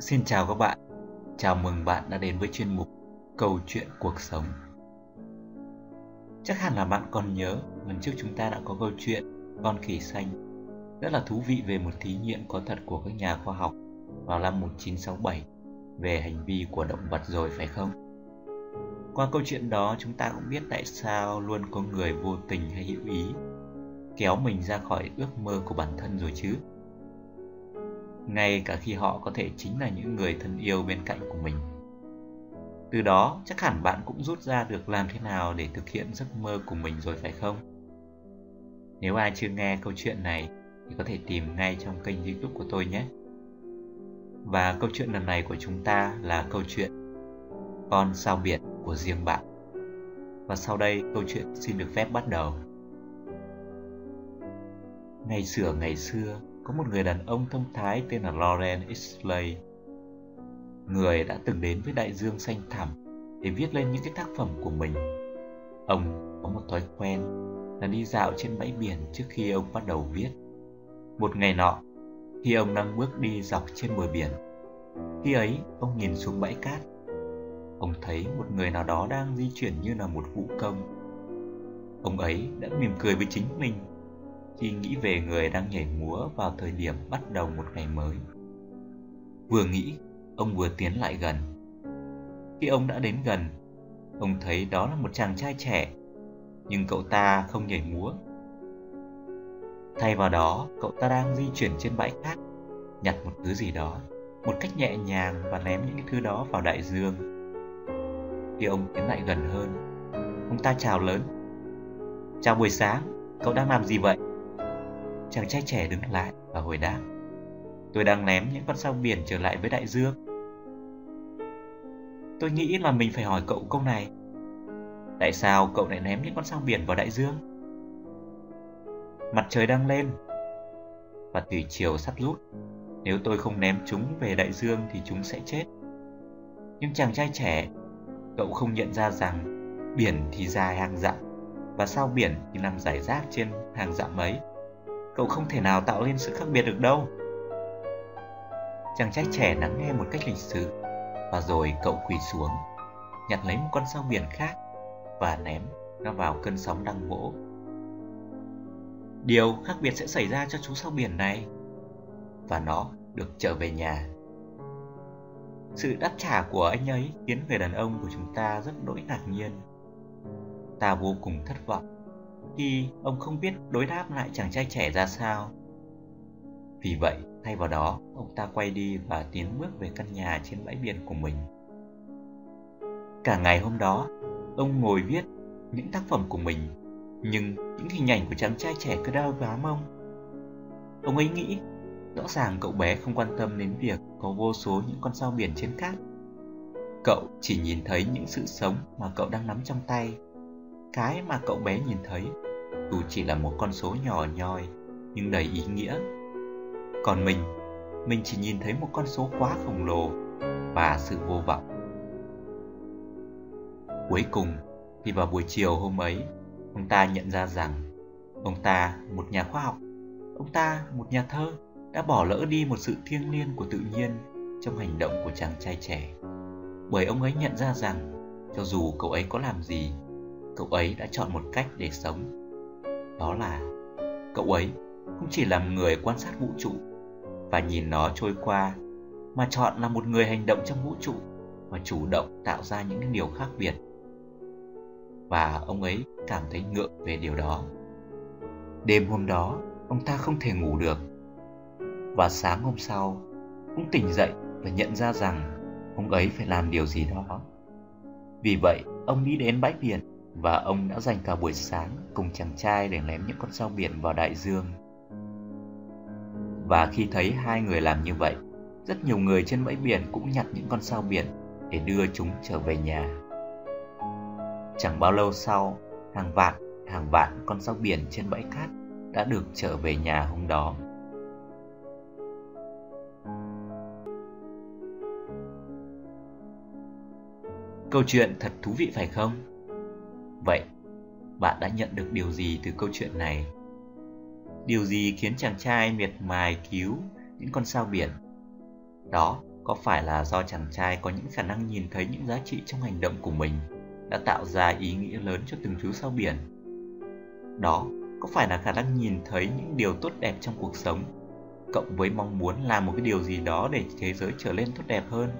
Xin chào các bạn, chào mừng bạn đã đến với chuyên mục Câu chuyện cuộc sống. Chắc hẳn là bạn còn nhớ lần trước chúng ta đã có câu chuyện Con khỉ xanh rất là thú vị về một thí nghiệm có thật của các nhà khoa học vào năm 1967 về hành vi của động vật rồi phải không? Qua câu chuyện đó chúng ta cũng biết tại sao luôn có người vô tình hay hữu ý kéo mình ra khỏi ước mơ của bản thân rồi chứ ngay cả khi họ có thể chính là những người thân yêu bên cạnh của mình. Từ đó, chắc hẳn bạn cũng rút ra được làm thế nào để thực hiện giấc mơ của mình rồi phải không? Nếu ai chưa nghe câu chuyện này thì có thể tìm ngay trong kênh youtube của tôi nhé. Và câu chuyện lần này của chúng ta là câu chuyện con sao biển của riêng bạn. Và sau đây, câu chuyện xin được phép bắt đầu. Ngày xưa ngày xưa có một người đàn ông thông thái tên là Lauren Isley. Người đã từng đến với đại dương xanh thẳm để viết lên những cái tác phẩm của mình. Ông có một thói quen là đi dạo trên bãi biển trước khi ông bắt đầu viết. Một ngày nọ, khi ông đang bước đi dọc trên bờ biển, khi ấy ông nhìn xuống bãi cát. Ông thấy một người nào đó đang di chuyển như là một vũ công. Ông ấy đã mỉm cười với chính mình khi nghĩ về người đang nhảy múa vào thời điểm bắt đầu một ngày mới. Vừa nghĩ, ông vừa tiến lại gần. Khi ông đã đến gần, ông thấy đó là một chàng trai trẻ, nhưng cậu ta không nhảy múa. Thay vào đó, cậu ta đang di chuyển trên bãi cát, nhặt một thứ gì đó, một cách nhẹ nhàng và ném những thứ đó vào đại dương. Khi ông tiến lại gần hơn, ông ta chào lớn. Chào buổi sáng, cậu đang làm gì vậy? Chàng trai trẻ đứng lại và hồi đáp. Tôi đang ném những con sao biển trở lại với đại dương. Tôi nghĩ là mình phải hỏi cậu câu này. Tại sao cậu lại ném những con sao biển vào đại dương? Mặt trời đang lên Và thủy chiều sắp rút. Nếu tôi không ném chúng về đại dương thì chúng sẽ chết. Nhưng chàng trai trẻ, Cậu không nhận ra rằng Biển thì dài hàng dặm Và sao biển thì nằm rải rác trên hàng dặm ấy cậu không thể nào tạo nên sự khác biệt được đâu. Chàng trai trẻ lắng nghe một cách lịch sự, và rồi cậu quỳ xuống, nhặt lấy một con sao biển khác và ném nó vào cơn sóng đang vỗ. Điều khác biệt sẽ xảy ra cho chú sao biển này, và nó được trở về nhà. Sự đáp trả của anh ấy khiến người đàn ông của chúng ta rất đỗi ngạc nhiên. Ta vô cùng thất vọng khi ông không biết đối đáp lại chàng trai trẻ ra sao. Vì vậy, thay vào đó, ông ta quay đi và tiến bước về căn nhà trên bãi biển của mình. Cả ngày hôm đó, ông ngồi viết những tác phẩm của mình, nhưng những hình ảnh của chàng trai trẻ cứ đau bám ông. Ông ấy nghĩ, rõ ràng cậu bé không quan tâm đến việc có vô số những con sao biển trên cát. Cậu chỉ nhìn thấy những sự sống mà cậu đang nắm trong tay cái mà cậu bé nhìn thấy. Dù chỉ là một con số nhỏ nhoi, nhưng đầy ý nghĩa. Còn mình mình chỉ nhìn thấy một con số quá khổng lồ và sự vô vọng. Cuối cùng, thì vào buổi chiều hôm ấy, ông ta nhận ra rằng ông ta, một nhà khoa học, ông ta, một nhà thơ, đã bỏ lỡ đi một sự thiêng liêng của tự nhiên trong hành động của chàng trai trẻ. Bởi ông ấy nhận ra rằng, cho dù cậu ấy có làm gì cậu ấy đã chọn một cách để sống. Đó là, cậu ấy không chỉ là người quan sát vũ trụ và nhìn nó trôi qua, mà chọn là một người hành động trong vũ trụ và chủ động tạo ra những điều khác biệt. Và ông ấy cảm thấy ngượng về điều đó. Đêm hôm đó, ông ta không thể ngủ được. Và sáng hôm sau cũng tỉnh dậy và nhận ra rằng ông ấy phải làm điều gì đó. Vì vậy, ông đi đến bãi biển và ông đã dành cả buổi sáng cùng chàng trai để ném những con sao biển vào đại dương. Và khi thấy hai người làm như vậy, rất nhiều người trên bãi biển cũng nhặt những con sao biển để đưa chúng trở về nhà. Chẳng bao lâu sau, hàng vạn, hàng vạn con sao biển trên bãi cát đã được trở về nhà hôm đó. Câu chuyện thật thú vị phải không? Vậy, bạn đã nhận được điều gì từ câu chuyện này? Điều gì khiến chàng trai miệt mài cứu những con sao biển? Đó Có phải là do chàng trai có những khả năng nhìn thấy những giá trị trong hành động của mình đã tạo ra ý nghĩa lớn cho từng chú sao biển? Đó có phải là khả năng nhìn thấy những điều tốt đẹp trong cuộc sống cộng với mong muốn làm một cái điều gì đó để thế giới trở nên tốt đẹp hơn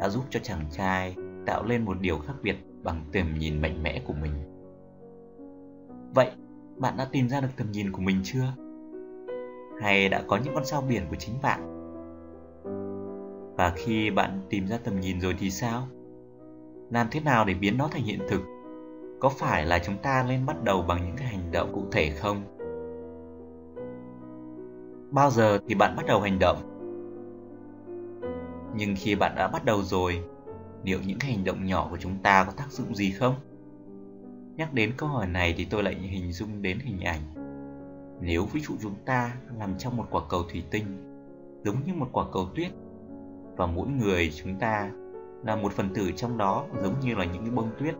đã giúp cho chàng trai tạo lên một điều khác biệt bằng tầm nhìn mạnh mẽ của mình. Vậy, bạn đã tìm ra được tầm nhìn của mình chưa? Hay đã có những con sao biển của chính bạn? Và khi bạn tìm ra tầm nhìn rồi thì sao? Làm thế nào để biến nó thành hiện thực? Có phải là chúng ta nên bắt đầu bằng những cái hành động cụ thể không? Bao giờ thì bạn bắt đầu hành động? Nhưng khi bạn đã bắt đầu rồi liệu những hành động nhỏ của chúng ta có tác dụng gì không? Nhắc đến câu hỏi này thì tôi lại hình dung đến hình ảnh. Nếu vũ trụ chúng ta nằm trong một quả cầu thủy tinh, giống như một quả cầu tuyết, và mỗi người chúng ta là một phần tử trong đó giống như là những cái bông tuyết,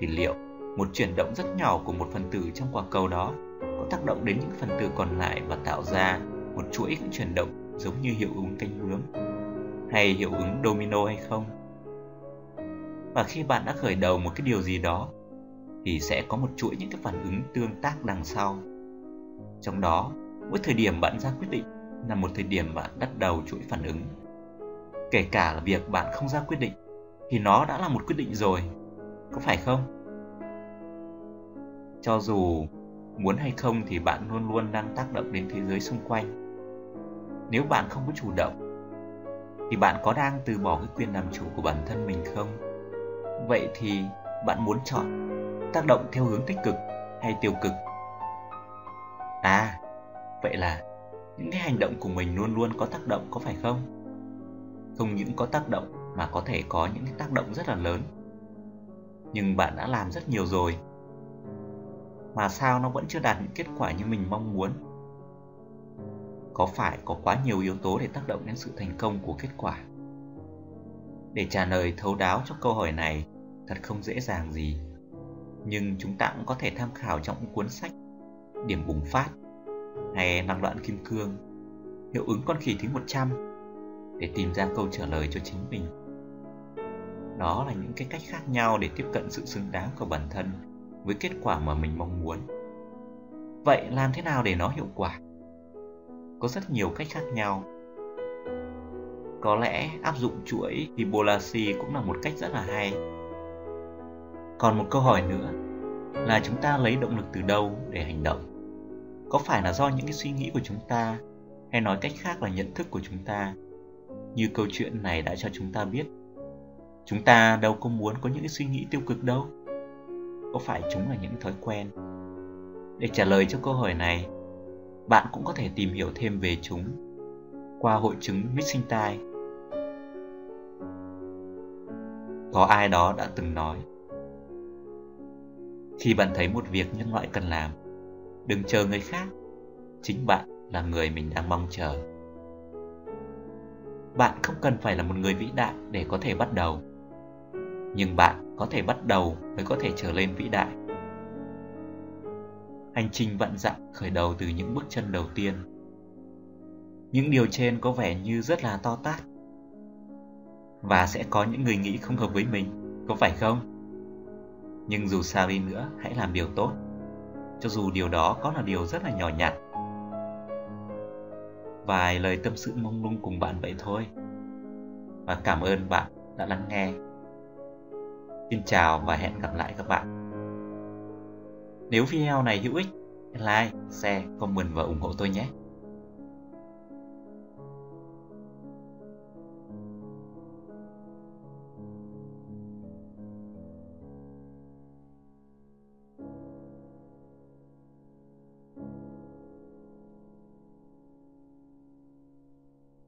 thì liệu một chuyển động rất nhỏ của một phần tử trong quả cầu đó có tác động đến những phần tử còn lại và tạo ra một chuỗi những chuyển động giống như hiệu ứng canh bướm hay hiệu ứng domino hay không? Và khi bạn đã khởi đầu một cái điều gì đó thì sẽ có một chuỗi những cái phản ứng tương tác đằng sau. Trong đó, mỗi thời điểm bạn ra quyết định là một thời điểm bạn bắt đầu chuỗi phản ứng. Kể cả là việc bạn không ra quyết định thì nó đã là một quyết định rồi, có phải không? Cho dù muốn hay không thì bạn luôn luôn đang tác động đến thế giới xung quanh. Nếu bạn không có chủ động thì bạn có đang từ bỏ cái quyền làm chủ của bản thân mình không? Vậy thì bạn muốn chọn tác động theo hướng tích cực hay tiêu cực? À, vậy là những cái hành động của mình luôn luôn có tác động có phải không? Không những có tác động mà có thể có những cái tác động rất là lớn. Nhưng bạn đã làm rất nhiều rồi. Mà sao nó vẫn chưa đạt những kết quả như mình mong muốn? Có phải có quá nhiều yếu tố để tác động đến sự thành công của kết quả? Để trả lời thấu đáo cho câu hỏi này, thật không dễ dàng gì. Nhưng chúng ta cũng có thể tham khảo trong cuốn sách điểm bùng phát hay năng đoạn kim cương, hiệu ứng con khỉ thứ 100 để tìm ra câu trả lời cho chính mình. Đó là những cái cách khác nhau để tiếp cận sự xứng đáng của bản thân với kết quả mà mình mong muốn. Vậy làm thế nào để nó hiệu quả? Có rất nhiều cách khác nhau. Có lẽ áp dụng chuỗi Fibonacci cũng là một cách rất là hay. Còn một câu hỏi nữa là chúng ta lấy động lực từ đâu để hành động? Có phải là do những cái suy nghĩ của chúng ta hay nói cách khác là nhận thức của chúng ta? Như câu chuyện này đã cho chúng ta biết, chúng ta đâu có muốn có những cái suy nghĩ tiêu cực đâu. Có phải chúng là những thói quen? Để trả lời cho câu hỏi này, bạn cũng có thể tìm hiểu thêm về chúng qua hội chứng missing tai. Có ai đó đã từng nói, Khi bạn thấy một việc nhân loại cần làm, Đừng chờ người khác, Chính bạn là người mình đang mong chờ Bạn không cần phải là một người vĩ đại để có thể bắt đầu, Nhưng bạn có thể bắt đầu mới có thể trở lên vĩ đại hành trình vận dặn khởi đầu từ những bước chân đầu tiên. Những điều trên có vẻ như rất là to tát. Và sẽ có những người nghĩ không hợp với mình, có phải không? Nhưng dù sao đi nữa, hãy làm điều tốt. Cho dù điều đó có là điều rất là nhỏ nhặt. Vài lời tâm sự mông lung cùng bạn vậy thôi. Và cảm ơn bạn đã lắng nghe. Xin chào và hẹn gặp lại các bạn. Nếu video này hữu ích, like, share, comment và ủng hộ tôi nhé.